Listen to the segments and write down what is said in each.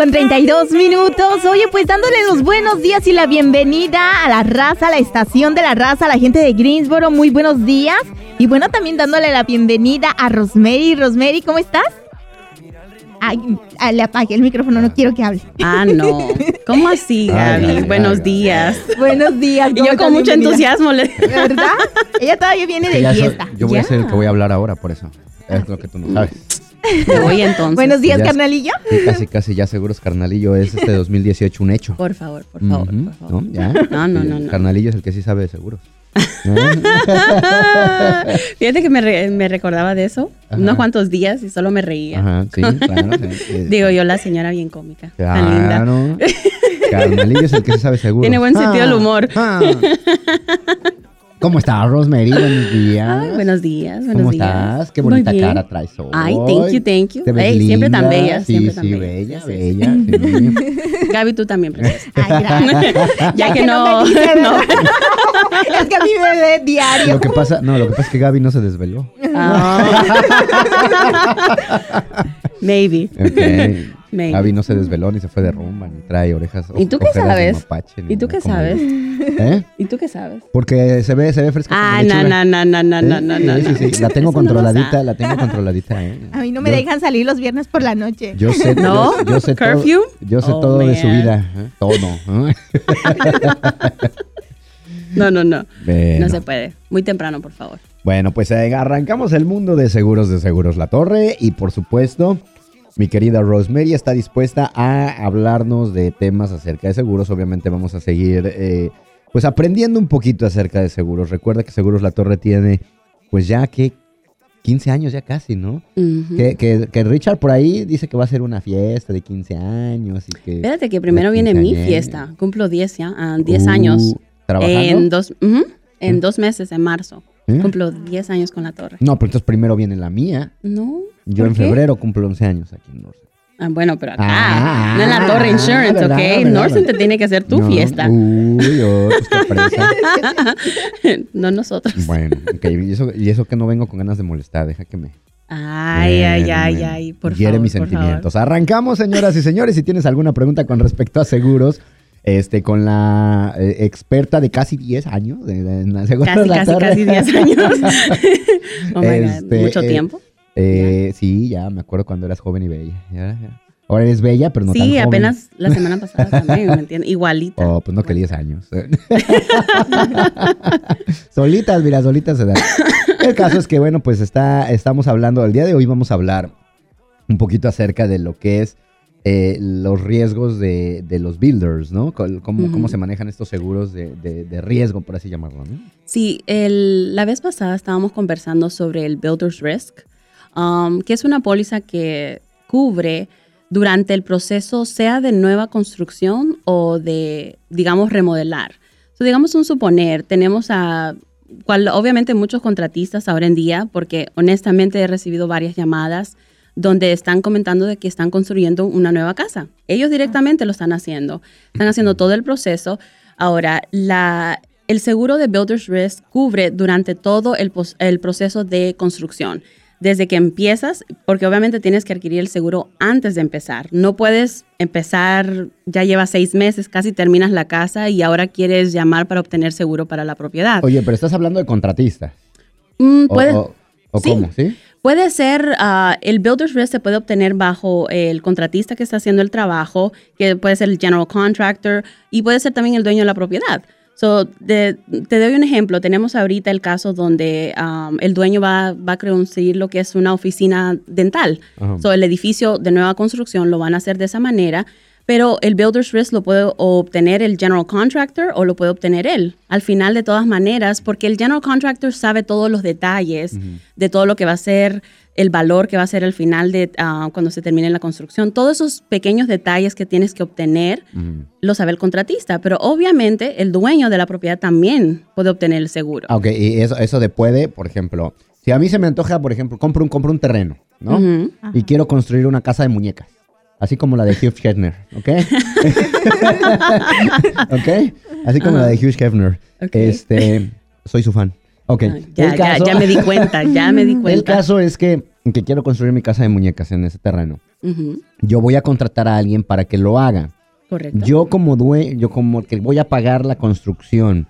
con 32 minutos. Oye, pues dándole los buenos días y la bienvenida a la raza, a la estación de la raza, a la gente de Greensboro. Muy buenos días. Y bueno, también dándole la bienvenida a Rosemary. Rosemary, ¿cómo estás? Ay, ah, le apagué el micrófono, no quiero que hable. Ah, no. ¿Cómo así, Gaby? Ay, ay, Buenos ay, días. Buenos días. Y ¿cómo yo con mucho Bienvenida. entusiasmo le ¿Verdad? Ella todavía viene de fiesta. yo voy a ser el que voy a hablar ahora, por eso. Es lo que tú no sabes. Me voy entonces. Buenos días, Ya- carnalillo. Sí, casi, casi ya seguros, carnalillo, es este 2018 un hecho. Por favor, por favor, por favor. ¿No? ¿Ya? No, no, no, no. Carnalillo es el que sí sabe de seguros. Fíjate que me, re- me recordaba de eso Ajá. unos cuantos días y solo me reía. Ajá, sí, claro. sí. Digo yo, la señora bien cómica. Tan linda. Claro. Carnalillo es el que sí sabe seguro. Tiene buen sentido del humor. ah. ¿Cómo estás, Rosemary? Buenos días. Ay, buenos días, buenos ¿Cómo días. estás? Qué bonita cara traes hoy. Ay, thank you, thank you. Te ves Ey, siempre tan bella, Sí, siempre tan sí, bella. bella, Sí, bella. sí. Gaby, tú también, preciosa. Ay, gracias. ya que no, dice, no. es que a mí me ve diario. Lo que pasa, no, lo que pasa es que Gaby no se desveló. Ah. Maybe. Ok. Maybe. Gaby no se desveló ni se fue de rumba ni trae orejas. ¿Y tú qué sabes? mapache, ¿Y tú qué como sabes? ¿Eh? ¿Y tú qué sabes? Porque se ve, se ve fresca. Ah, no, no, no, no, no, ¿Eh? no, no, no. Sí, sí, sí. La tengo Eso no controladita, la tengo controladita, ¿eh? A mí no me Yo- dejan salir los viernes por la noche. Yo sé, ¿No? yo, yo sé todo, ¿Curfew? yo sé Oh, todo de su vida, ¿eh? todo. No, no, no. Bueno. No se puede. Muy temprano, por favor. Bueno, pues eh, arrancamos el mundo de seguros de Seguros La Torre y por supuesto mi querida Rosemary está dispuesta a hablarnos de temas acerca de seguros. Obviamente vamos a seguir eh, pues aprendiendo un poquito acerca de seguros. Recuerda que Seguros La Torre tiene pues ya que 15 años ya casi, ¿no? Que, que- que Richard por ahí dice que va a hacer una fiesta de 15 años y que... Espérate que primero viene mi fiesta. Cumplo 10 ya, ah, 10 Uh, años. ¿Trabajando? En dos, en ¿Eh? dos meses, en marzo. ¿Eh? Cumplo 10 años con la torre. No, pero entonces primero viene la mía. No. Yo ¿por en qué? febrero cumplo 11 años aquí en North. Ah, bueno, pero acá. Ah, no en la Torre Insurance, ¿verdad, ¿ok? verdad, verdad? te tiene que hacer tu No, fiesta. Uy, oh, pues qué presa. no nosotros. Bueno, ok, y eso, y eso que no vengo con ganas de molestar, deja que me... Ay, ay, ay, ay. Por favor. mis por favor. sentimientos. Arrancamos, señoras y señores. Si tienes alguna pregunta con respecto a seguros, este, con la eh, experta de casi 10 años de, de- en la Seguros Casi, La casi, Torre. casi 10 años. oh my God, Este, Mucho eh, tiempo. Eh, sí, ya me acuerdo cuando eras joven y bella. Ya, ya. Ahora eres bella, pero no tan sí, joven. apenas la semana pasada también, ¿me entiendes? Igualita. Oh, pues no que 10 años. solitas, mira, solitas se dan. El caso es que, bueno, pues está, estamos hablando, el día de hoy vamos a hablar un poquito acerca de lo que es eh, los riesgos de, de los builders, ¿no? Cómo, Ujú. cómo se manejan estos seguros de, de- de riesgo, por así llamarlo, ¿no? Sí, el- la vez pasada estábamos conversando sobre el Builder's Risk, um, que es una póliza que cubre durante el proceso, sea de nueva construcción o de, digamos, remodelar. So, digamos un suponer, tenemos a, cual, obviamente muchos contratistas ahora en día, porque honestamente he recibido varias llamadas donde están comentando de que están construyendo una nueva casa. Ellos directamente lo están haciendo. Están haciendo todo el proceso. Ahora, la, el seguro de Builder's Risk cubre durante todo el, proceso de construcción. Desde que empiezas, porque obviamente tienes que adquirir el seguro antes de empezar. No puedes empezar, ya llevas seis meses, casi terminas la casa y ahora quieres llamar para obtener seguro para la propiedad. Oye, pero estás hablando de contratistas. Mm, ¿O, puede- o- o sí. cómo? ¿Sí? Puede ser, ah, el Builder's Risk se puede obtener bajo el contratista que está haciendo el trabajo, que puede ser el general contractor y puede ser también el dueño de la propiedad. So, de- te doy un ejemplo. Tenemos ahorita el caso donde um, el dueño va, va a construir lo que es una oficina dental. Ajá. So, el edificio de nueva construcción lo van a hacer de esa manera, pero el Builder's Risk lo puede obtener el General Contractor o lo puede obtener él. Al final, de todas maneras, porque el General Contractor sabe todos los detalles de todo lo que va a ser el valor que va a ser al final de ah, cuando se termine la construcción. Todos esos pequeños detalles que tienes que obtener Ujú. lo sabe el contratista, pero obviamente el dueño de la propiedad también puede obtener el seguro. Ah, Ok, y eso, eso de puede, por ejemplo, si a mí se me antoja, por ejemplo, compro un, compro un terreno, ¿no? Ujú. Y quiero construir una casa de muñecas. Así como la de Hugh Hefner, ¿ok? ¿Ok? Así como la de Hugh Hefner. Este, soy su fan. Ok. Ah, ya, ya, ya me di cuenta, ya me di cuenta. El caso es que, que quiero construir mi casa de muñecas en ese terreno. Yo voy a contratar a alguien para que lo haga. Correcto. Yo como dueño, yo como que voy a pagar la construcción,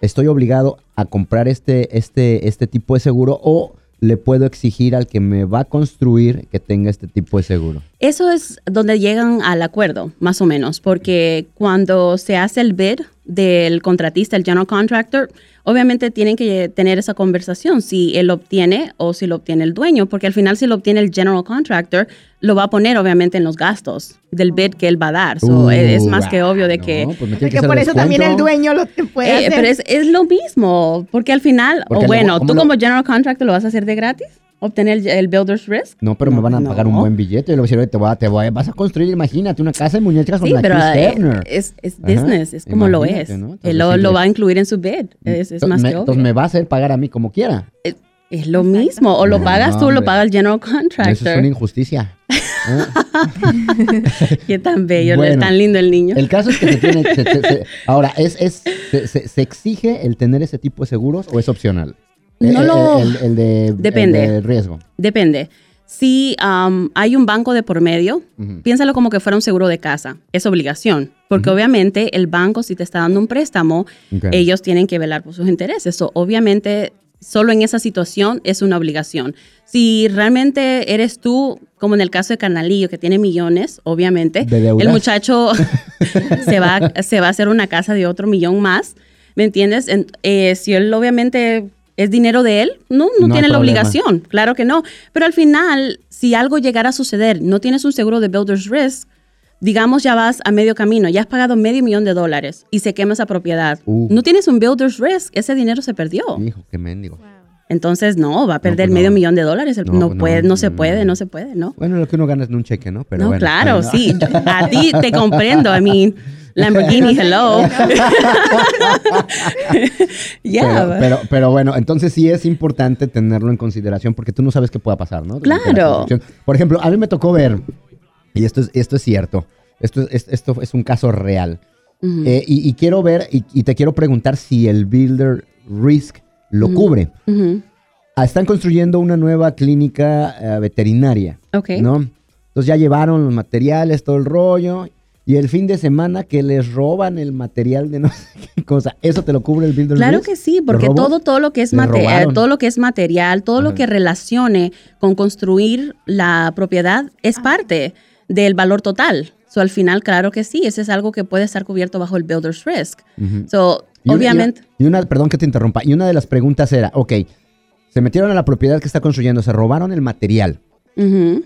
¿estoy obligado a comprar este, este, este tipo de seguro o le puedo exigir al que me va a construir que tenga este tipo de seguro? Eso es donde llegan al acuerdo, más o menos, porque cuando se hace el bid del contratista, el general contractor, obviamente tienen que tener esa conversación si él lo obtiene o si lo obtiene el dueño, porque al final si lo obtiene el general contractor, lo va a poner obviamente en los gastos del bid que él va a dar. So, Uh, es más que obvio de no, que... pues Porque que por eso también el dueño lo te puede Eh, hacer. pero es, es lo mismo, porque al final, Porque o bueno, ¿cómo tú lo- como general contractor lo vas a hacer de gratis, obtener el, el builder's risk. No, pero me van a No. pagar un buen billete. Yo le voy a decir, "Oye, te, voy a- te voy a- vas a construir, imagínate, una casa de muñecas con Sí, la pero Chris eh, Turner. es, es Ajá, business, es como lo es. ¿no? Él Entonces, lo, va a incluir en su bid. Es, más me, que entonces me va a hacer pagar a mí como quiera. Es lo mismo. O lo No, pagas tú o lo hombre. paga el general Eso es contractor. una injusticia. ¿eh? Qué tan bello, Bueno, tan lindo el niño. El caso es que se tiene. se- se- se- ahora, ¿es, es, se, se- se exige el tener ese tipo de seguros o es opcional? No lo- El, el de, Depende. el de riesgo. Depende. Si um, hay un banco de por medio, Ujú. piénsalo como que fuera un seguro de casa. Es obligación. Porque obviamente el banco, si te está dando un préstamo, ellos tienen que velar por sus intereses. So, obviamente, solo en esa situación es una obligación. Si realmente eres tú, como en el caso de Carnalillo, que tiene millones, obviamente, De el muchacho se, va, se va a hacer una casa de otro millón más, ¿me entiendes? En- eh, si él obviamente es dinero de él, no, no, tiene la obligación, claro que no. Pero al final, si algo llegara a suceder, no tienes un seguro de Builder's Risk, digamos ya vas a medio camino, ya has pagado medio millón de dólares y se quema esa propiedad. Uh. No tienes un Builder's Risk, ese dinero se perdió. Hijo, qué mendigo. Entonces, no, va a perder pues medio no. millón de dólares. No, No, pues puede, no, se puede, no. se puede, ¿no? Bueno, lo que uno gana es un cheque, ¿no? Pero no, bueno, claro, bien, sí. A ti te comprendo. I mean, Lamborghini, hello. yeah. Pero, pero, pero bueno, entonces sí es importante tenerlo en consideración porque tú no sabes qué pueda pasar, ¿no? Claro. Por ejemplo, a mí me tocó ver, y esto es, esto es cierto, esto es, esto es un caso real. Eh, y, y quiero ver, y, y te quiero preguntar si el Builder Risk lo cubre. Ah, están construyendo una nueva clínica eh, veterinaria. Ok. ¿No? Entonces ya llevaron los materiales, todo el rollo. Y el fin de semana que les roban el material de no sé qué cosa, ¿eso te lo cubre el Builder Claro que sí, ¿Los porque todo, todo lo que es material, todo lo que es material, todo Ajá. lo que relacione con construir la propiedad es parte del valor total. So, al final, claro que sí, ese es algo que puede estar cubierto bajo el builder's risk. Ujú. So, Y una- obviamente, Y una, perdón que te interrumpa. Y una de las preguntas era, ok, se metieron a la propiedad que está construyendo, se robaron el material.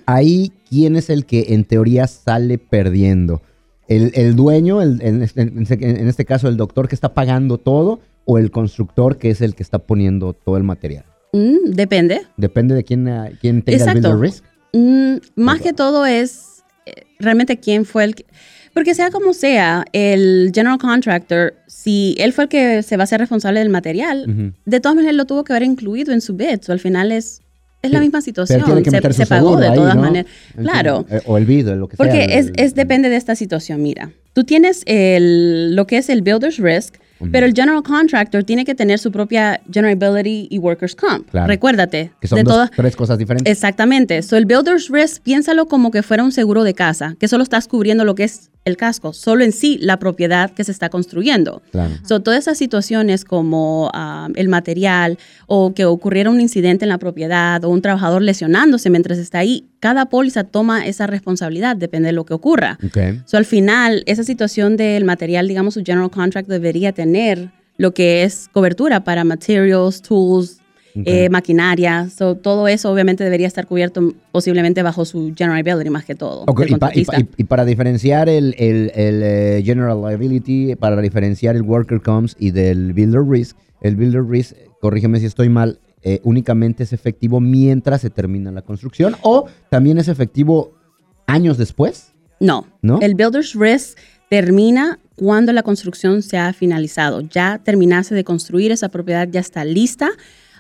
Ahí, ¿quién es el que en teoría sale perdiendo? ¿El, el dueño, el- en, este, en caso el doctor que está pagando todo, o el constructor que es el que está poniendo todo el material? mm, depende. Depende de quién, ah, quién tenga Exacto. el builder risk. Mm, más que todo es eh, realmente quién fue el que... Porque sea como sea, el general contractor, si él fue el que se va a hacer responsable del material, de todas maneras lo tuvo que haber incluido en su bid. So, al final es, es la misma situación. Se, se pagó de ahí, todas ¿no? maneras. Claro. Eh, o el bid, lo que sea. Porque el- es, es depende de esta situación. Mira, tú tienes el, lo que es el builder's risk, pero el general contractor tiene que tener su propia generability y workers comp. Claro. Recuérdate. Que son de dos, todas- tres cosas diferentes. Exactamente. So, el builder's risk, piénsalo como que fuera un seguro de casa, que solo estás cubriendo lo que es el casco, solo en sí la propiedad que se está construyendo. Claro. So, todas esas situaciones como ah, el material o que ocurriera un incidente en la propiedad o un trabajador lesionándose mientras está ahí, cada póliza toma esa responsabilidad, depende de lo que ocurra. Ok. So, al final, esa situación del material, digamos, su general contract debería tener lo que es cobertura para materials, tools, Eh, maquinaria. So, todo eso obviamente debería estar cubierto posiblemente bajo su general liability más que todo. Y, pa- y pa- contratista. y- y para diferenciar el, el- el, eh, General Liability, para diferenciar el Worker Comps y del Builder Risk, el Builder Risk, corrígeme si estoy mal, eh, únicamente es efectivo mientras se termina la construcción o también es efectivo años después. No, ¿No? el builder's risk termina cuando la construcción se ha finalizado. Ya terminaste de construir esa propiedad, ya está lista,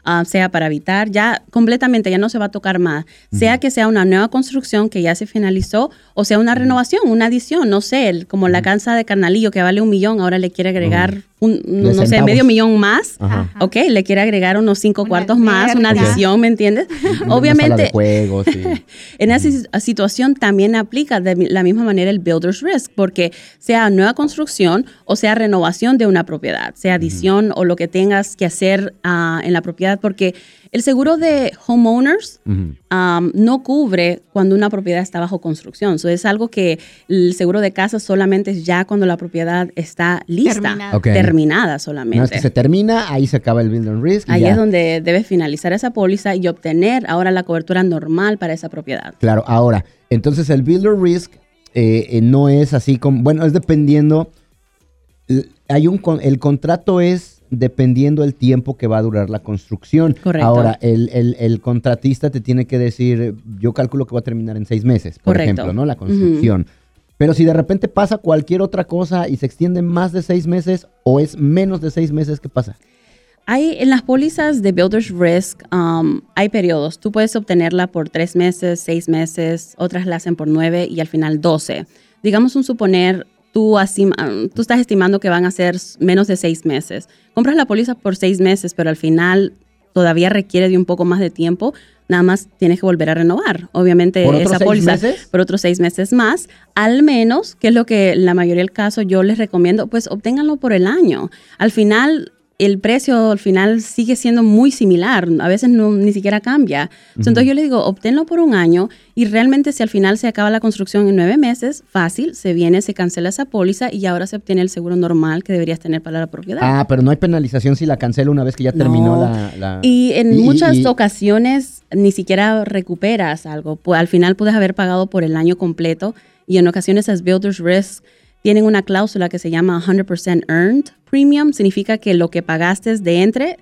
ah, sea para habitar, ya completamente, ya no se va a tocar más. Sea que sea una nueva construcción que ya se finalizó o sea una renovación, una adición, no sé, el- como la casa de Carnalillo que vale un millón, ahora le quiere agregar un, no sé, medio millón más, Ajá. ok, le quiere agregar unos cinco Una cuartos más, una adición, ¿me entiendes? Una sala de Obviamente, juegos y- en esa si- situación también aplica de la misma manera el builder's risk, porque sea nueva construcción o sea renovación de una propiedad, sea adición o lo que tengas que hacer ah, en la propiedad, porque el seguro de homeowners um, no cubre cuando una propiedad está bajo construcción. So, es algo que el seguro de casa solamente es ya cuando la propiedad está lista, Terminada. Ok. terminada Una vez solamente. que se termina, ahí se acaba el build and risk. y Ahí ya. es donde debes finalizar esa póliza y obtener ahora la cobertura normal para esa propiedad. Claro, ahora, entonces el builder risk eh, eh, no es así como, bueno, es dependiendo, hay un, con- el contrato es dependiendo el tiempo que va a durar la construcción. Correcto. Ahora, el, el- el contratista te tiene que decir, yo calculo que va a terminar en seis meses, por Correcto. ejemplo, ¿no? La construcción. Pero si de repente pasa cualquier otra cosa y se extiende más de seis meses o es menos de seis meses, ¿qué pasa? Hay en las pólizas de Builder's Risk, um, hay periodos. Tú puedes obtenerla por tres meses, seis meses, otras la hacen por nueve y al final doce. Digamos un suponer, tú, tú estás estimando que van a ser menos de seis meses. Compras la póliza por seis meses, pero al final todavía requiere de un poco más de tiempo. Nada más tienes que volver a renovar. Obviamente ¿Por otros esa póliza meses? por otros seis meses más, al menos, que es lo que la mayoría del caso yo les recomiendo, pues obténganlo por el año. Al final, el precio al final sigue siendo muy similar, a veces no, ni siquiera cambia. Entonces yo les digo, obténlo por un año y realmente si al final se acaba la construcción en nueve meses, fácil, se viene, se cancela esa póliza y ahora se obtiene el seguro normal que deberías tener para la propiedad. Ah, pero no hay penalización si la cancelo una vez que ya No. terminó la... la- Y en Y- muchas y- ocasiones ni siquiera recuperas algo. Al final puedes haber pagado por el año completo y en ocasiones las Builders Risk tienen una cláusula que se llama 100% Earned Premium. Significa que lo que pagaste de entre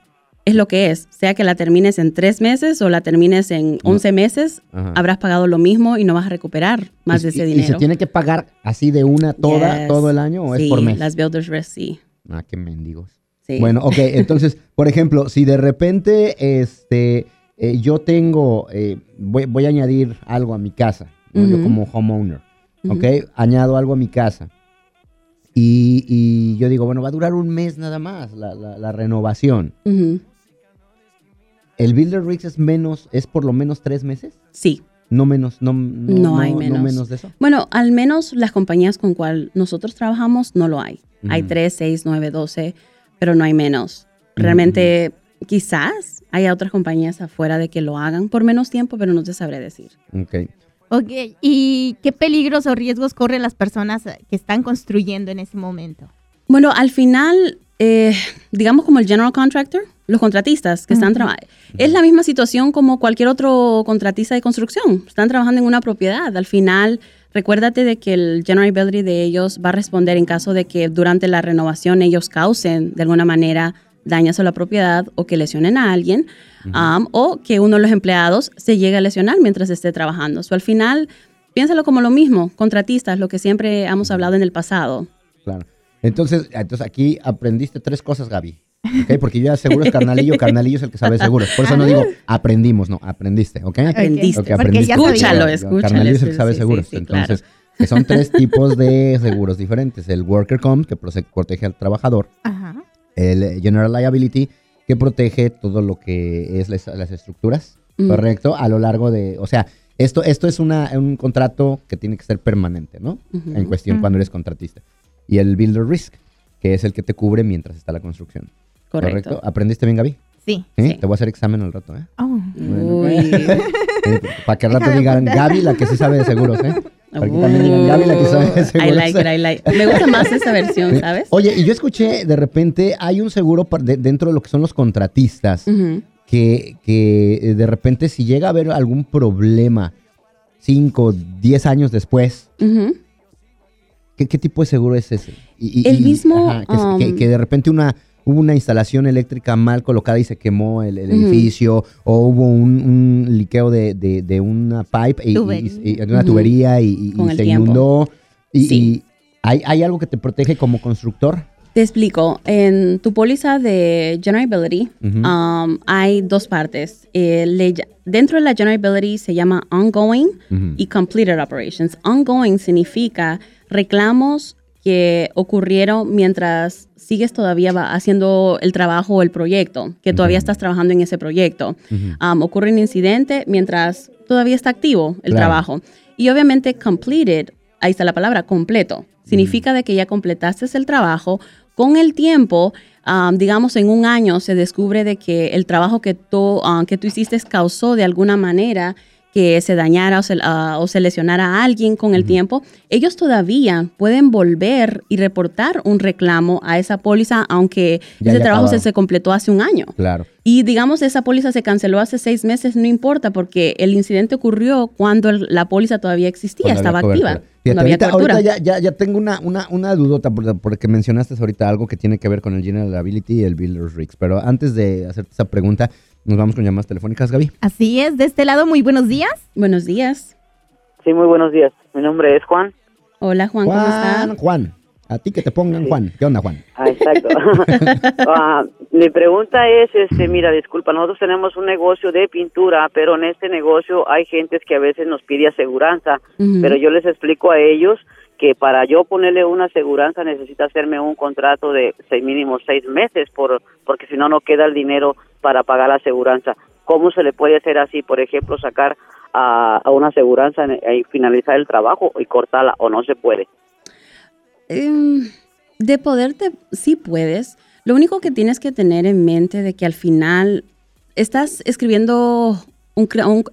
es lo que es. Sea que la termines en tres meses o la termines en 11 meses, Ajá. habrás pagado lo mismo y no vas a recuperar más de ese y- dinero. ¿Y se tiene que pagar así de una toda, Yes. todo el año o es por mes? las Builders Risk sí. Ah, qué mendigos. sí. Bueno, ok, entonces, por ejemplo, si de repente este, eh, yo tengo, eh, voy, voy a añadir algo a mi casa, ¿no? yo como homeowner, ok, añado algo a mi casa. Y, y yo digo, bueno, va a durar un mes nada más la, la- la renovación. ¿El Builder Rigs es menos, es por lo menos tres meses? Sí. No menos, no, no, No hay menos. de eso. Bueno, al menos las compañías con cual nosotros trabajamos no lo hay. Hay. 3, 6, 9, 12, pero no hay menos. Realmente, quizás haya otras compañías afuera de que lo hagan por menos tiempo, pero no te sabré decir. Ok. Ok, ¿y qué peligros o riesgos corren las personas que están construyendo en ese momento? Bueno, al final, eh, digamos como el general contractor, los contratistas que están trabajando, es la misma situación como cualquier otro contratista de construcción. Están trabajando en una propiedad. Al final, recuérdate de que el general liability de ellos va a responder en caso de que durante la renovación ellos causen de alguna manera daños a la propiedad o que lesionen a alguien um, o que uno de los empleados se llegue a lesionar mientras esté trabajando. So, al final, piénsalo como lo mismo, contratistas, lo que siempre hemos hablado en el pasado. Claro. Entonces, entonces aquí aprendiste tres cosas, Gaby. ¿ok? Porque yo ya seguro es carnalillo, carnalillo es el que sabe seguro. Por eso no digo aprendimos, no, aprendiste, ¿ok? Aprendiste. Ok, Porque aprendiste. ya sabía. Escúchalo, escúchalo. Carnalillo es el que sabe sí, seguros. sí, sí, claro. Entonces, que son tres tipos de seguros diferentes. El Worker Comp, que protege al trabajador. Ajá. El eh, General Liability, que protege todo lo que es las, las estructuras, Ujú. ¿correcto? A lo largo de, o sea, esto, esto es una, un contrato que tiene que ser permanente, ¿no? En cuestión cuando eres contratista. Y el Builder Risk, que es el que te cubre mientras está la construcción. Correcto. ¿Aprendiste bien, Gaby? Sí. ¿Sí? Sí. Te voy a hacer examen al rato, ¿eh? Oh. Bueno, Uy. Eh, Para que al rato digan. Gaby, la que sí sabe de seguros, ¿eh? Para que también digan, Gaby, la que sabe de I like it, I like. Me gusta más esa versión, ¿sabes? Oye, y yo escuché, de repente, hay un seguro de- dentro de lo que son los contratistas, Ujú. que, que eh, de repente si llega a haber algún problema 5, 10 años después, Ujú. ¿qué, qué tipo de seguro es ese? Y- y- El y- mismo, que, se- que- um, que de repente una, hubo una instalación eléctrica mal colocada y se quemó el, edificio, o hubo un, un liqueo de, de- de una pipe, y, una tubería y, y- se inundó. Y, Sí. y ¿hay, ¿hay algo que te protege como constructor? Te explico. En tu póliza de Ujú. um, hay dos partes. Eh, le dentro de la General Liability se llama ongoing y completed operations. Ongoing significa reclamos que ocurrieron mientras sigues todavía haciendo el trabajo o el proyecto, que todavía estás trabajando en ese proyecto. ocurre un incidente mientras todavía está activo el trabajo. Y obviamente completed, ahí está la palabra, completo. Significa de que ya completaste el trabajo. Con el tiempo, digamos en un año, se descubre de que el trabajo que tú, que tú hiciste causó de alguna manera que se dañara o se, lesionara a alguien con el tiempo, ellos todavía pueden volver y reportar un reclamo a esa póliza, aunque ese trabajo se, se, completó hace un año. Claro. Y digamos, esa póliza se canceló hace seis meses, no importa, porque el incidente ocurrió cuando la póliza todavía existía, estaba activa. no había ahorita, ya, ya, tengo una, una, una dudota, porque mencionaste ahorita algo que tiene que ver con el General Ability y el Builder's Rigs. Pero antes de hacerte esa pregunta, nos vamos con llamadas telefónicas, Gaby. Así es, de este lado, muy buenos días. Buenos días. Sí, muy buenos días. Mi nombre es Juan. Hola, Juan, ¿cómo estás? Juan, a ti que te pongan Juan. ¿Qué onda, Juan? Ah, exacto. Ah, mi pregunta es, este, mira, disculpa, nosotros tenemos un negocio de pintura, pero en este negocio hay gentes que a veces nos pide aseguranza, pero yo les explico a ellos que para yo ponerle una aseguranza necesita hacerme un contrato de seis, mínimo seis meses, por, porque si no, no queda el dinero para pagar la aseguranza. ¿Cómo se le puede hacer así, por ejemplo, sacar a, una aseguranza y finalizar el trabajo y cortarla o no se puede? Em, de poderte, sí puedes. Lo único que tienes que tener en mente de que al final estás escribiendo un,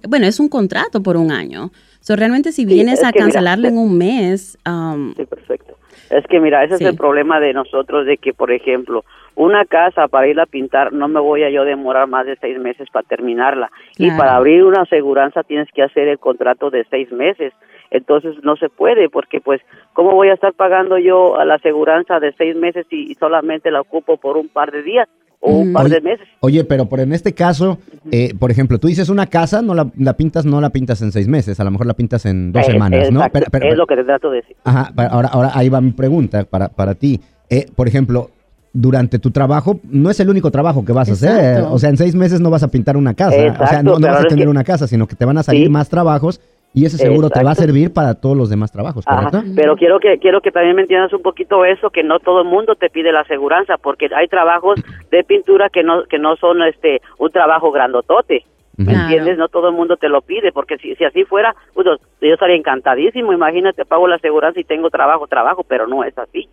bueno, es un contrato por un año. So, realmente si vienes a cancelarlo en un mes... Um, sí, perfecto. Es que mira, ese es el problema de nosotros, de que, por ejemplo, una casa para irla a pintar, no me voy a yo demorar más de seis meses para terminarla. Y para abrir una aseguranza tienes que hacer el contrato de seis meses. Entonces no se puede, porque pues, ¿cómo voy a estar pagando yo a la aseguranza de seis meses y solamente la ocupo por un par de días? o un par de meses. Oye, pero por en este caso, eh, por ejemplo, tú dices una casa, no la, pintas, no la pintas en seis meses, a lo mejor la pintas en dos semanas, ¿no? es lo que te trato de decir. Ajá, ahora, ahora ahí va mi pregunta para, para ti. Eh, por ejemplo, durante tu trabajo, no es el único trabajo que vas a hacer. O sea, en seis meses no vas a pintar una casa. o sea, no, vas a tener una casa, sino que te van a salir más trabajos y ese seguro te va a servir para todos los demás trabajos, ¿correcto? pero quiero que quiero que también me entiendas un poquito eso, que no todo el mundo te pide la aseguranza, porque hay trabajos de pintura que no que no son este un trabajo grandotote. ¿Me entiendes? No todo el mundo te lo pide, porque si, si así fuera, pues, yo estaría encantadísimo. Imagínate, pago la aseguranza y tengo trabajo, trabajo, pero no es así.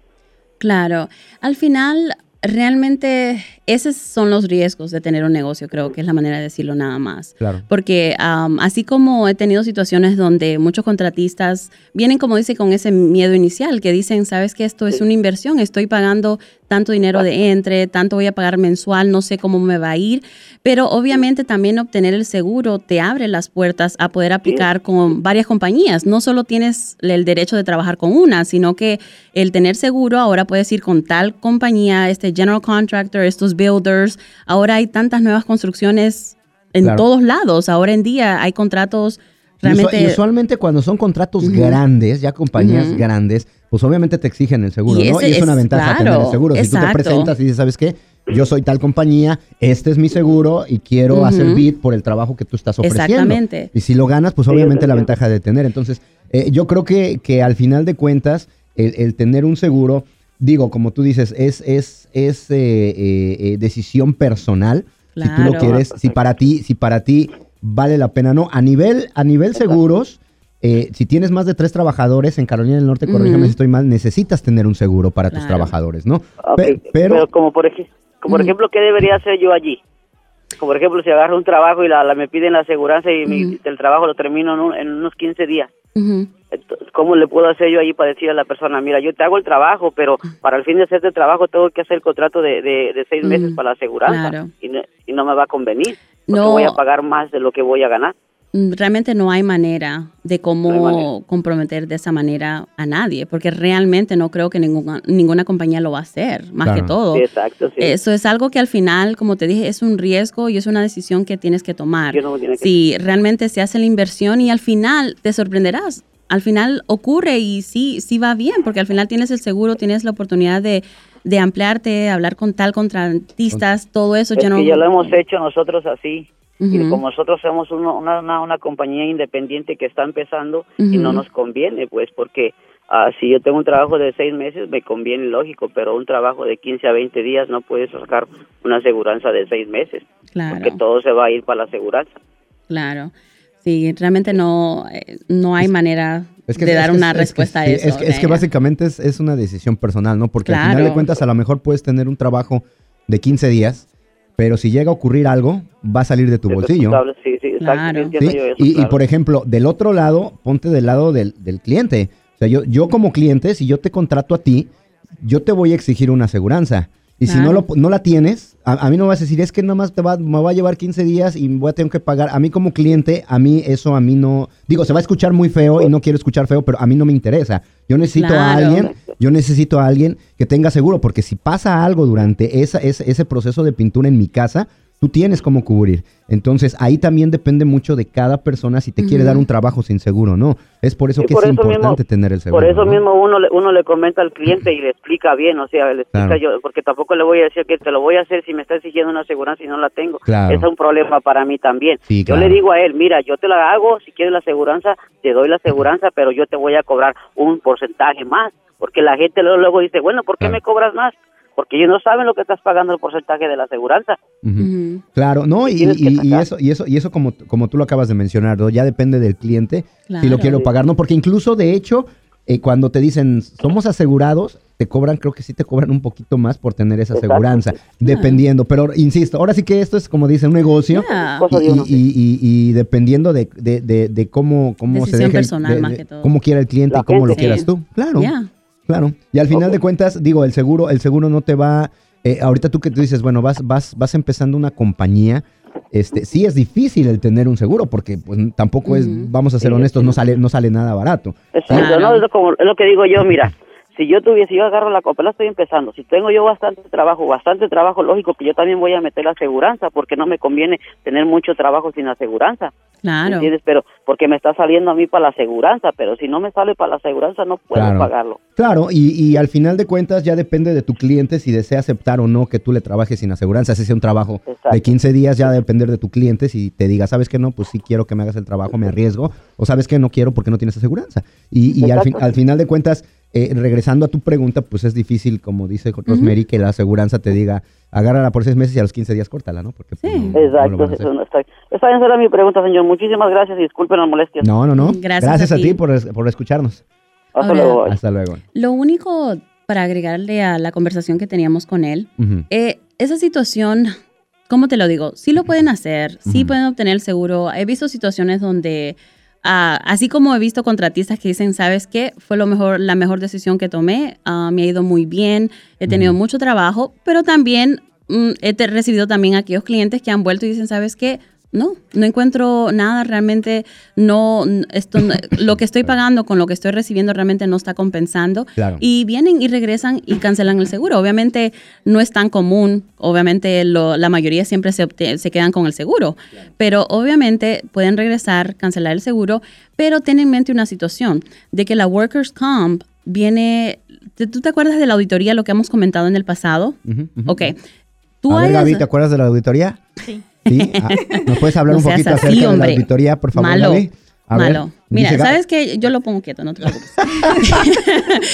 Claro, al final realmente esos son los riesgos de tener un negocio, creo que es la manera de decirlo nada más. Claro. Porque así como he tenido situaciones donde muchos contratistas vienen, como dice, con ese miedo inicial, que dicen, sabes que esto es una inversión, estoy pagando tanto dinero de entre, tanto voy a pagar mensual, no sé cómo me va a ir, pero obviamente también obtener el seguro te abre las puertas a poder aplicar con varias compañías. No solo tienes el derecho de trabajar con una, sino que el tener seguro ahora puedes ir con tal compañía, este general contractor, estos builders. Ahora hay tantas nuevas construcciones en todos lados. Ahora en día hay contratos Realmente, y usualmente cuando son contratos grandes, ya compañías grandes, pues obviamente te exigen el seguro, ¿no? Y es, una ventaja tener el seguro. Si tú te presentas y dices, ¿sabes qué? Yo soy tal compañía, este es mi seguro y quiero hacer bid por el trabajo que tú estás ofreciendo. Exactamente. Y si lo ganas, pues obviamente la ventaja de tener. Entonces, eh, yo creo que, que al final de cuentas, el, tener un seguro, digo, como tú dices, es, es, es eh, eh, decisión personal. Si tú lo quieres, si para ti, si para ti vale la pena, ¿no? A nivel, a nivel seguros, eh, si tienes más de tres trabajadores en Carolina del Norte, corrígeme si estoy mal, necesitas tener un seguro para tus trabajadores, ¿no? pero, como por, como por ejemplo, ¿qué debería hacer yo allí? Como por ejemplo, si agarro un trabajo y la, me piden la aseguranza y el trabajo lo termino en, unos 15 días. ¿Cómo le puedo hacer yo allí para decir a la persona, mira, yo te hago el trabajo, pero para el fin de hacer el trabajo tengo que hacer el contrato de, de, seis meses para la aseguranza y, y no me va a convenir? no voy a pagar más de lo que voy a ganar. Mm, realmente no hay manera de cómo comprometer de esa manera a nadie, porque realmente no creo que ninguna, ninguna compañía lo va a hacer, más que todo. exacto, Eso es algo que al final, como te dije, es un riesgo y es una decisión que tienes que tomar. Si realmente se hace la inversión y al final te sorprenderás. Al final ocurre y sí, sí va bien, porque al final tienes el seguro, tienes la oportunidad de, de ampliarte, hablar con tal contratistas, todo eso ya no... ya lo hemos hecho nosotros así. Y como nosotros somos una, una, una, compañía independiente que está empezando y no nos conviene, pues, porque Ah, si yo tengo un trabajo de seis meses, me conviene, lógico, pero un trabajo de 15 a 20 días no puedes sacar una aseguranza de seis meses. Claro. Porque todo se va a ir para la aseguranza. Claro. Sí, realmente no, eh, no hay manera Es que- de es dar que- una es respuesta a eso. Es que, es que de- básicamente es, es una decisión personal, ¿no? Porque al final de cuentas a lo mejor puedes tener un trabajo de 15 días, pero si llega a ocurrir algo, va a salir de tu Es bolsillo. Sí, sí, Claro. sí entiendo ¿sí? yo eso, Y, por ejemplo, del otro lado, ponte del lado del, del cliente. O sea, yo, yo como cliente, si yo te contrato a ti, yo te voy a exigir una aseguranza. Y si no, lo, no la tienes, a, a mí no vas a decir, es que nada más te va, me va a llevar 15 días y voy a tener que pagar. A mí como cliente, a mí eso a mí no... Digo, se va a escuchar muy feo y no quiero escuchar feo, pero a mí no me interesa. Yo necesito a alguien, yo necesito a alguien que tenga seguro, porque si pasa algo durante esa, ese, ese proceso de pintura en mi casa, tú tienes cómo cubrir. Entonces, ahí también depende mucho de cada persona si te quiere dar un trabajo sin seguro no. Es por eso Sí, que por es eso importante mismo- tener el seguro. Por eso ¿no? mismo uno le, uno le comenta al cliente y le explica bien, o sea, le explica Claro. yo, porque tampoco le voy a decir que te lo voy a hacer si me está exigiendo una aseguranza y no la tengo. Claro. Es un problema para mí también. Sí, yo le digo a él, mira, yo te la hago, si quieres la aseguranza, te doy la aseguranza, pero yo te voy a cobrar un porcentaje más, porque la gente luego, luego dice, bueno, ¿por qué me cobras más? Porque ellos no saben lo que estás pagando el porcentaje de la aseguranza. Claro, no, y, eso, y eso, y eso como, como tú lo acabas de mencionar, ¿no? ya depende del cliente si lo quiero pagar, ¿no? Porque incluso, de hecho, eh, cuando te dicen somos asegurados, te cobran, creo que sí te cobran un poquito más por tener esa Exacto. aseguranza, dependiendo. Pero insisto, ahora sí que esto es como dice un negocio. Yeah. Y, y- y- y dependiendo de, de- de- de cómo, cómo se Decisión deje el- personal de- más que todo. cómo quiera el cliente La y cómo lo quieras Sí. tú. Claro. Yeah. Claro. Y al final de cuentas, digo, el seguro, el seguro no te va. eh, ahorita tú que tú dices, bueno, vas, vas, vas empezando una compañía. Este, sí es difícil el tener un seguro, porque pues tampoco es, vamos a ser honestos, no sale, no sale nada barato. Exacto, Claro. ¿no? Es, lo, como, es lo que digo yo, mira, si yo tuviese, yo agarro la copa, la estoy empezando, si tengo yo bastante trabajo, bastante trabajo, lógico que yo también voy a meter la aseguranza, porque no me conviene tener mucho trabajo sin aseguranza, Claro. ¿entiendes? Pero porque me está saliendo a mí para la aseguranza, pero si no me sale para la aseguranza no puedo Claro. pagarlo. Claro, y, y al final de cuentas ya depende de tu cliente si desea aceptar o no que tú le trabajes sin aseguranza. Si sea un trabajo Exacto. de 15 días, ya va a depender de tu cliente. Si te diga, ¿sabes que no? Pues sí quiero que me hagas el trabajo, me arriesgo. O sabes que no quiero porque no tienes aseguranza. Y, y al, fin- al final de cuentas, eh, regresando a tu pregunta, pues es difícil, como dice Rosemary, que la aseguranza te diga, agárrala por seis meses y a los 15 días córtala, ¿no? Porque pues, Sí. no- no lo Exacto, a hacer. eso no está. Esa era mi pregunta, señor. Muchísimas gracias y disculpen las molestias. No, no, no. Gracias a a ti. ti por, es- por escucharnos. Hasta Ahora- luego. Hasta luego. Lo único para agregarle a la conversación que teníamos con él, Ujú. eh, esa situación, ¿cómo te lo digo? Sí lo pueden hacer, sí Ujú. pueden obtener el seguro. He visto situaciones donde, ah, así como he visto contratistas que dicen, ¿sabes qué? Fue lo mejor, la mejor decisión que tomé, ah, me ha ido muy bien, he tenido mucho trabajo, pero también mm, he recibido también aquellos clientes que han vuelto y dicen, ¿sabes qué? No, no encuentro nada realmente, no, esto, no- lo que estoy pagando con lo que estoy recibiendo realmente no está compensando. Claro. Y vienen y regresan y cancelan el seguro. Obviamente no es tan común, obviamente lo- la mayoría siempre se, se quedan con el seguro, pero obviamente pueden regresar, cancelar el seguro, pero ten en mente una situación de que la Workers' Comp viene, ¿tú te acuerdas de la auditoría, lo que hemos comentado en el pasado? Ujú. Ok. Tú a ver, hayas- Gaby, ¿te acuerdas de la auditoría? Sí. Sí. Ah, ¿Nos puedes hablar No un poquito así, acerca de la auditoría, por favor, Malo. A ver. Mira, ¿sabes qué? Yo lo pongo quieto, no te preocupes.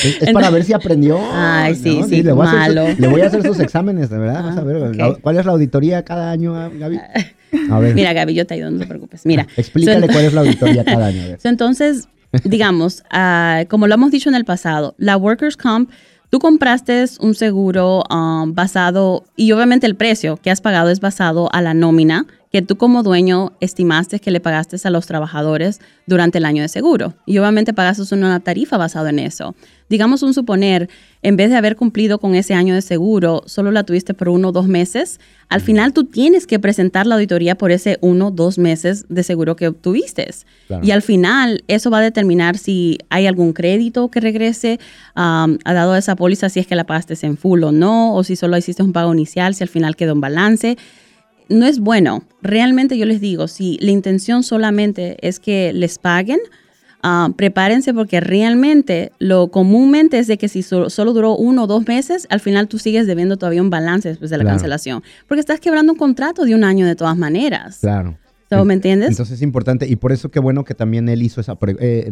Es, es para ver si aprendió. Ay, sí, sí, le, voy a hacer malo. su- le voy a hacer sus exámenes, de verdad. Vas a Ah, ver, la- ¿cuál es la auditoría cada año, ah, Gaby? A ver, Mira, Gaby, yo te ayudo, no te preocupes. Mira. explícale so- cuál es la auditoría cada año. a ver. So, entonces, digamos, ah, como lo hemos dicho en el pasado, la Workers' Comp, tú compraste un seguro um, basado, y obviamente el precio que has pagado es basado a la nómina que tú como dueño estimaste que le pagaste a los trabajadores durante el año de seguro. Y obviamente pagaste una tarifa basada en eso. Digamos un suponer, en vez de haber cumplido con ese año de seguro, solo la tuviste por uno o dos meses, al final tú tienes que presentar la auditoría por ese uno o dos meses de seguro que obtuviste. Claro. Y al final eso va a determinar si hay algún crédito que regrese um, ha dado esa póliza, si es que la pagaste en full o no, o si solo hiciste un pago inicial, si al final quedó en balance. No es bueno. Realmente yo les digo, si la intención solamente es que les paguen, ah, prepárense porque realmente lo comúnmente es de que si so- solo duró uno o dos meses, al final tú sigues debiendo todavía un balance después de la Claro. cancelación. Porque estás quebrando un contrato de un año de todas maneras. Claro. So, ¿me entiendes? Entonces es importante y por eso qué bueno que también él hizo esa pregunta, eh,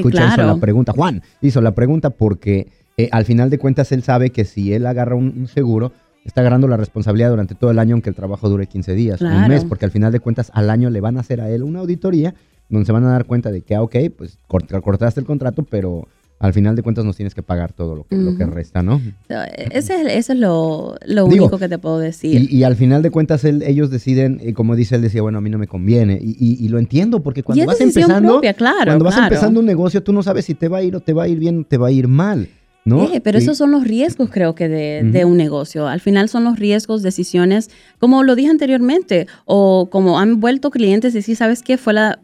hizo la pregunta, Juan hizo la pregunta porque eh, al final de cuentas él sabe que si él agarra un, seguro, está agarrando la responsabilidad durante todo el año aunque el trabajo dure 15 días, un mes, porque al final de cuentas al año le van a hacer a él una auditoría donde se van a dar cuenta de que, ah, ok, pues cortaste el contrato, pero al final de cuentas nos tienes que pagar todo lo que, lo que resta, ¿no? Ese es, eso es lo, único que te puedo decir. Y, al final de cuentas ellos deciden, y como dice él, decía, bueno, a mí no me conviene. Y, lo entiendo, porque cuando vas empezando, claro, cuando vas empezando un negocio, tú no sabes si te va a ir o te va a ir bien o te va a ir mal. Eh, pero esos son los riesgos, creo que, de, un negocio. Al final son los riesgos, decisiones, como lo dije anteriormente, o como han vuelto clientes y sí, ¿sabes qué? Fue la,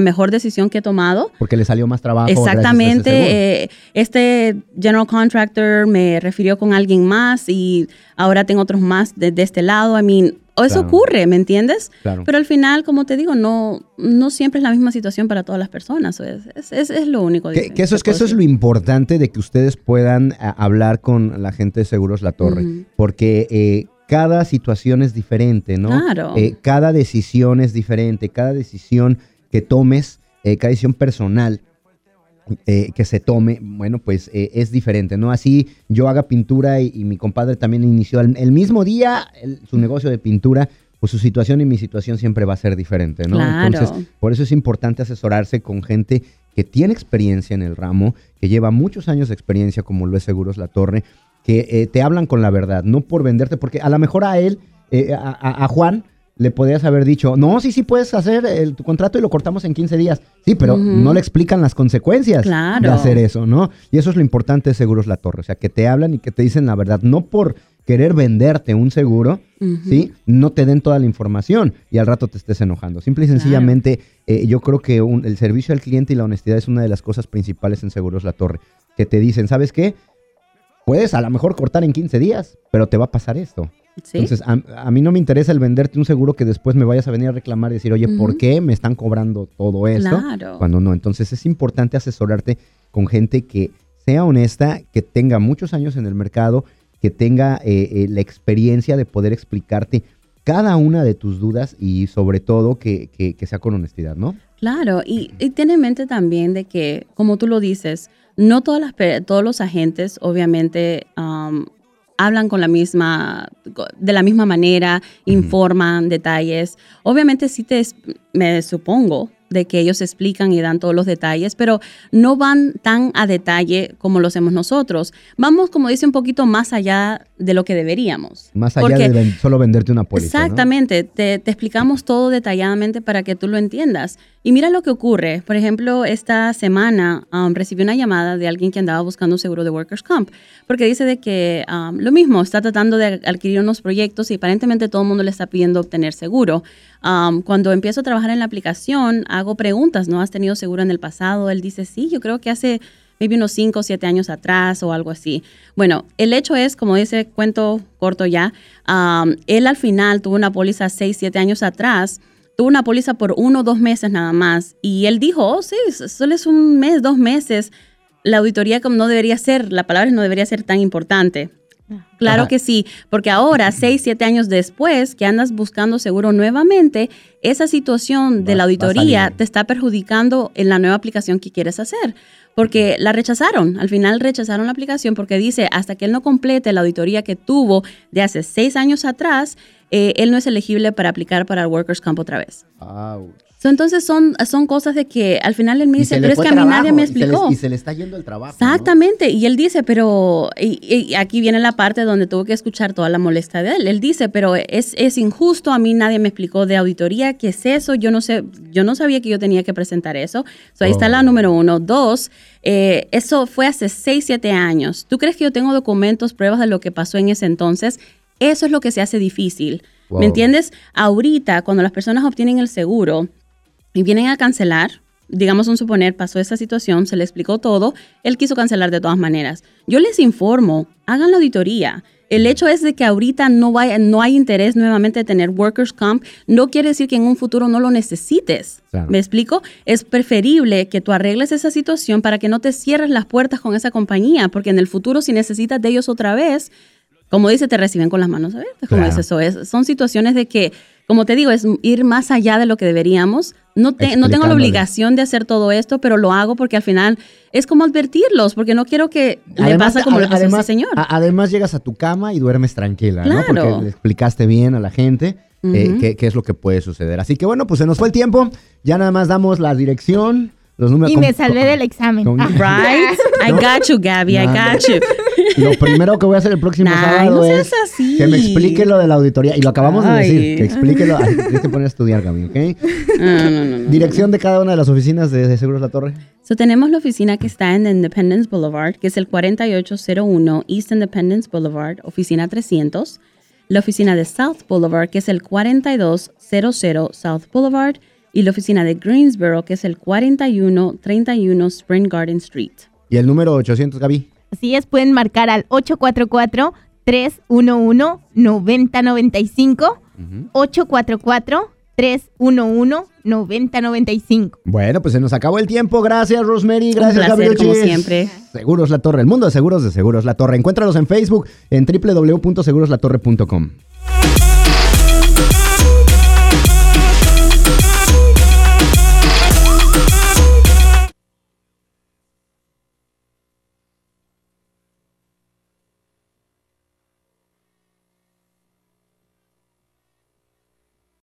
mejor decisión que he tomado. Porque le salió más trabajo. Exactamente. Eh, este general contractor me refirió con alguien más y ahora tengo otros más de, este lado. I mean, eso ocurre, ¿me entiendes? Pero al final, como te digo, no, no siempre es la misma situación para todas las personas. Es, es, es lo único. Que, eso es que eso es lo importante de que ustedes puedan hablar con la gente de Seguros La Torre, porque eh, cada situación es diferente, ¿no? Claro. Eh, cada decisión es diferente, cada decisión que tomes, eh, cada decisión personal eh, que se tome, bueno, pues eh, es diferente, ¿no? Así yo haga pintura y, mi compadre también inició el, mismo día su negocio de pintura, pues su situación y mi situación siempre va a ser diferente, ¿no? Entonces, por eso es importante asesorarse con gente que tiene experiencia en el ramo, que lleva muchos años de experiencia, como lo es Seguros La Torre, que eh, te hablan con la verdad, no por venderte, porque a lo mejor a él, a Juan, le podías haber dicho, no, sí, sí puedes hacer el, tu contrato y lo cortamos en 15 días. Sí, pero no le explican las consecuencias de hacer eso, ¿no? Y eso es lo importante de Seguros La Torre, o sea, que te hablan y que te dicen la verdad, no por querer venderte un seguro, ¿sí? No te den toda la información y al rato te estés enojando. Simple y sencillamente, eh, yo creo que el servicio al cliente y la honestidad es una de las cosas principales en Seguros La Torre, que te dicen, ¿sabes qué? Puedes a lo mejor cortar en 15 días, pero te va a pasar esto. Entonces, a, mí no me interesa el venderte un seguro que después me vayas a venir a reclamar y decir, oye, ¿por qué me están cobrando todo esto? Cuando no. Entonces, es importante asesorarte con gente que sea honesta, que tenga muchos años en el mercado, que tenga eh, eh, la experiencia de poder explicarte cada una de tus dudas y sobre todo que, que, sea con honestidad, ¿no? Claro, y, y, ten en mente también de que, como tú lo dices, no todas las, todos los agentes obviamente hablan con la misma, de la misma manera, informan detalles. Obviamente sí te, me supongo, de que ellos explican y dan todos los detalles, pero no van tan a detalle como lo hacemos nosotros. Vamos, como dice, un poquito más allá de lo que deberíamos. Más allá de solo venderte una póliza. Exactamente, te, explicamos todo detalladamente para que tú lo entiendas. Y mira lo que ocurre. Por ejemplo, esta semana um, recibí una llamada de alguien que andaba buscando un seguro de Workers' Comp, porque dice de que um, lo mismo, está tratando de adquirir unos proyectos y aparentemente todo el mundo le está pidiendo obtener seguro. Um, cuando empiezo a trabajar en la aplicación, hago preguntas, ¿no? ¿Has tenido seguro en el pasado? Él dice, sí, yo creo que hace maybe unos 5 o 7 años atrás o algo así. Bueno, el hecho es, como dice, cuento corto ya, um, él al final tuvo una póliza 6, 7 años atrás, tuvo una póliza por uno o dos meses nada más, y él dijo, oh, sí, solo es un mes, dos meses, la auditoría como no debería ser, la palabra no debería ser tan importante. Claro que sí, porque ahora, seis, siete años después, que andas buscando seguro nuevamente, esa situación de la auditoría te está perjudicando en la nueva aplicación que quieres hacer, porque la rechazaron. Al final rechazaron la aplicación porque dice, hasta que él no complete la auditoría que tuvo de hace seis años atrás, eh, él no es elegible para aplicar para el Workers' Camp otra vez entonces son, son cosas de que al final él me dice, pero es que a mí nadie me explicó. Y se, le, está yendo el trabajo. Exactamente. Y él dice, pero, y, aquí viene la parte donde tuvo que escuchar toda la molestia de él. Él dice, pero es, es injusto, a mí nadie me explicó de auditoría, ¿qué es eso? Yo no sé, yo no sabía que yo tenía que presentar eso. ahí está la oh. número uno. Dos, eh, eso fue hace seis, siete años. ¿Tú crees que yo tengo documentos, pruebas de lo que pasó en ese entonces? Eso es lo que se hace difícil. ¿Me entiendes? Ahorita, cuando las personas obtienen el seguro, y vienen a cancelar, digamos un suponer, pasó esa situación, se le explicó todo, él quiso cancelar de todas maneras. Yo les informo, hagan la auditoría. El hecho es de que ahorita no, no hay interés nuevamente de tener workers comp, no quiere decir que en un futuro no lo necesites. ¿Me explico? Es preferible que tú arregles esa situación para que no te cierres las puertas con esa compañía, porque en el futuro si necesitas de ellos otra vez, como dice, te reciben con las manos abiertas. Como eso es. Son situaciones de que como te digo, es ir más allá de lo que deberíamos. No, te, no tengo la obligación de hacer todo esto, pero lo hago porque al final es como advertirlos, porque no quiero que le pase como le pasó a ese señor. además llegas a tu cama y duermes tranquila, ¿no? Porque le explicaste bien a la gente. Eh, qué, es lo que puede suceder. Así que bueno, pues se nos fue el tiempo. Ya nada más damos la dirección, y me salvé del examen. right? I got you, Gabby, I got you. Lo primero que voy a hacer el próximo sábado es que me explique lo de la auditoría. Y lo acabamos de decir, que explique lo. Tienes que poner a estudiar, Gaby, ¿ok? No, no, no, Dirección de cada una de las oficinas de, Seguros La Torre. So, tenemos la oficina que está en Independence Boulevard, que es el 4801 East Independence Boulevard, oficina 300. La oficina de South Boulevard, que es el 4200 South Boulevard y la oficina de Greensboro, que es el 4131 Spring Garden Street. ¿Y el número 800, Gaby? Así es, pueden marcar al 844-311-9095. 844-311-9095. Bueno, pues se nos acabó el tiempo. Gracias, Rosemary. Gracias, Un placer, como siempre. Seguros La Torre, el mundo de seguros de Seguros La Torre. Encuéntralos en Facebook en www.seguroslatorre.com.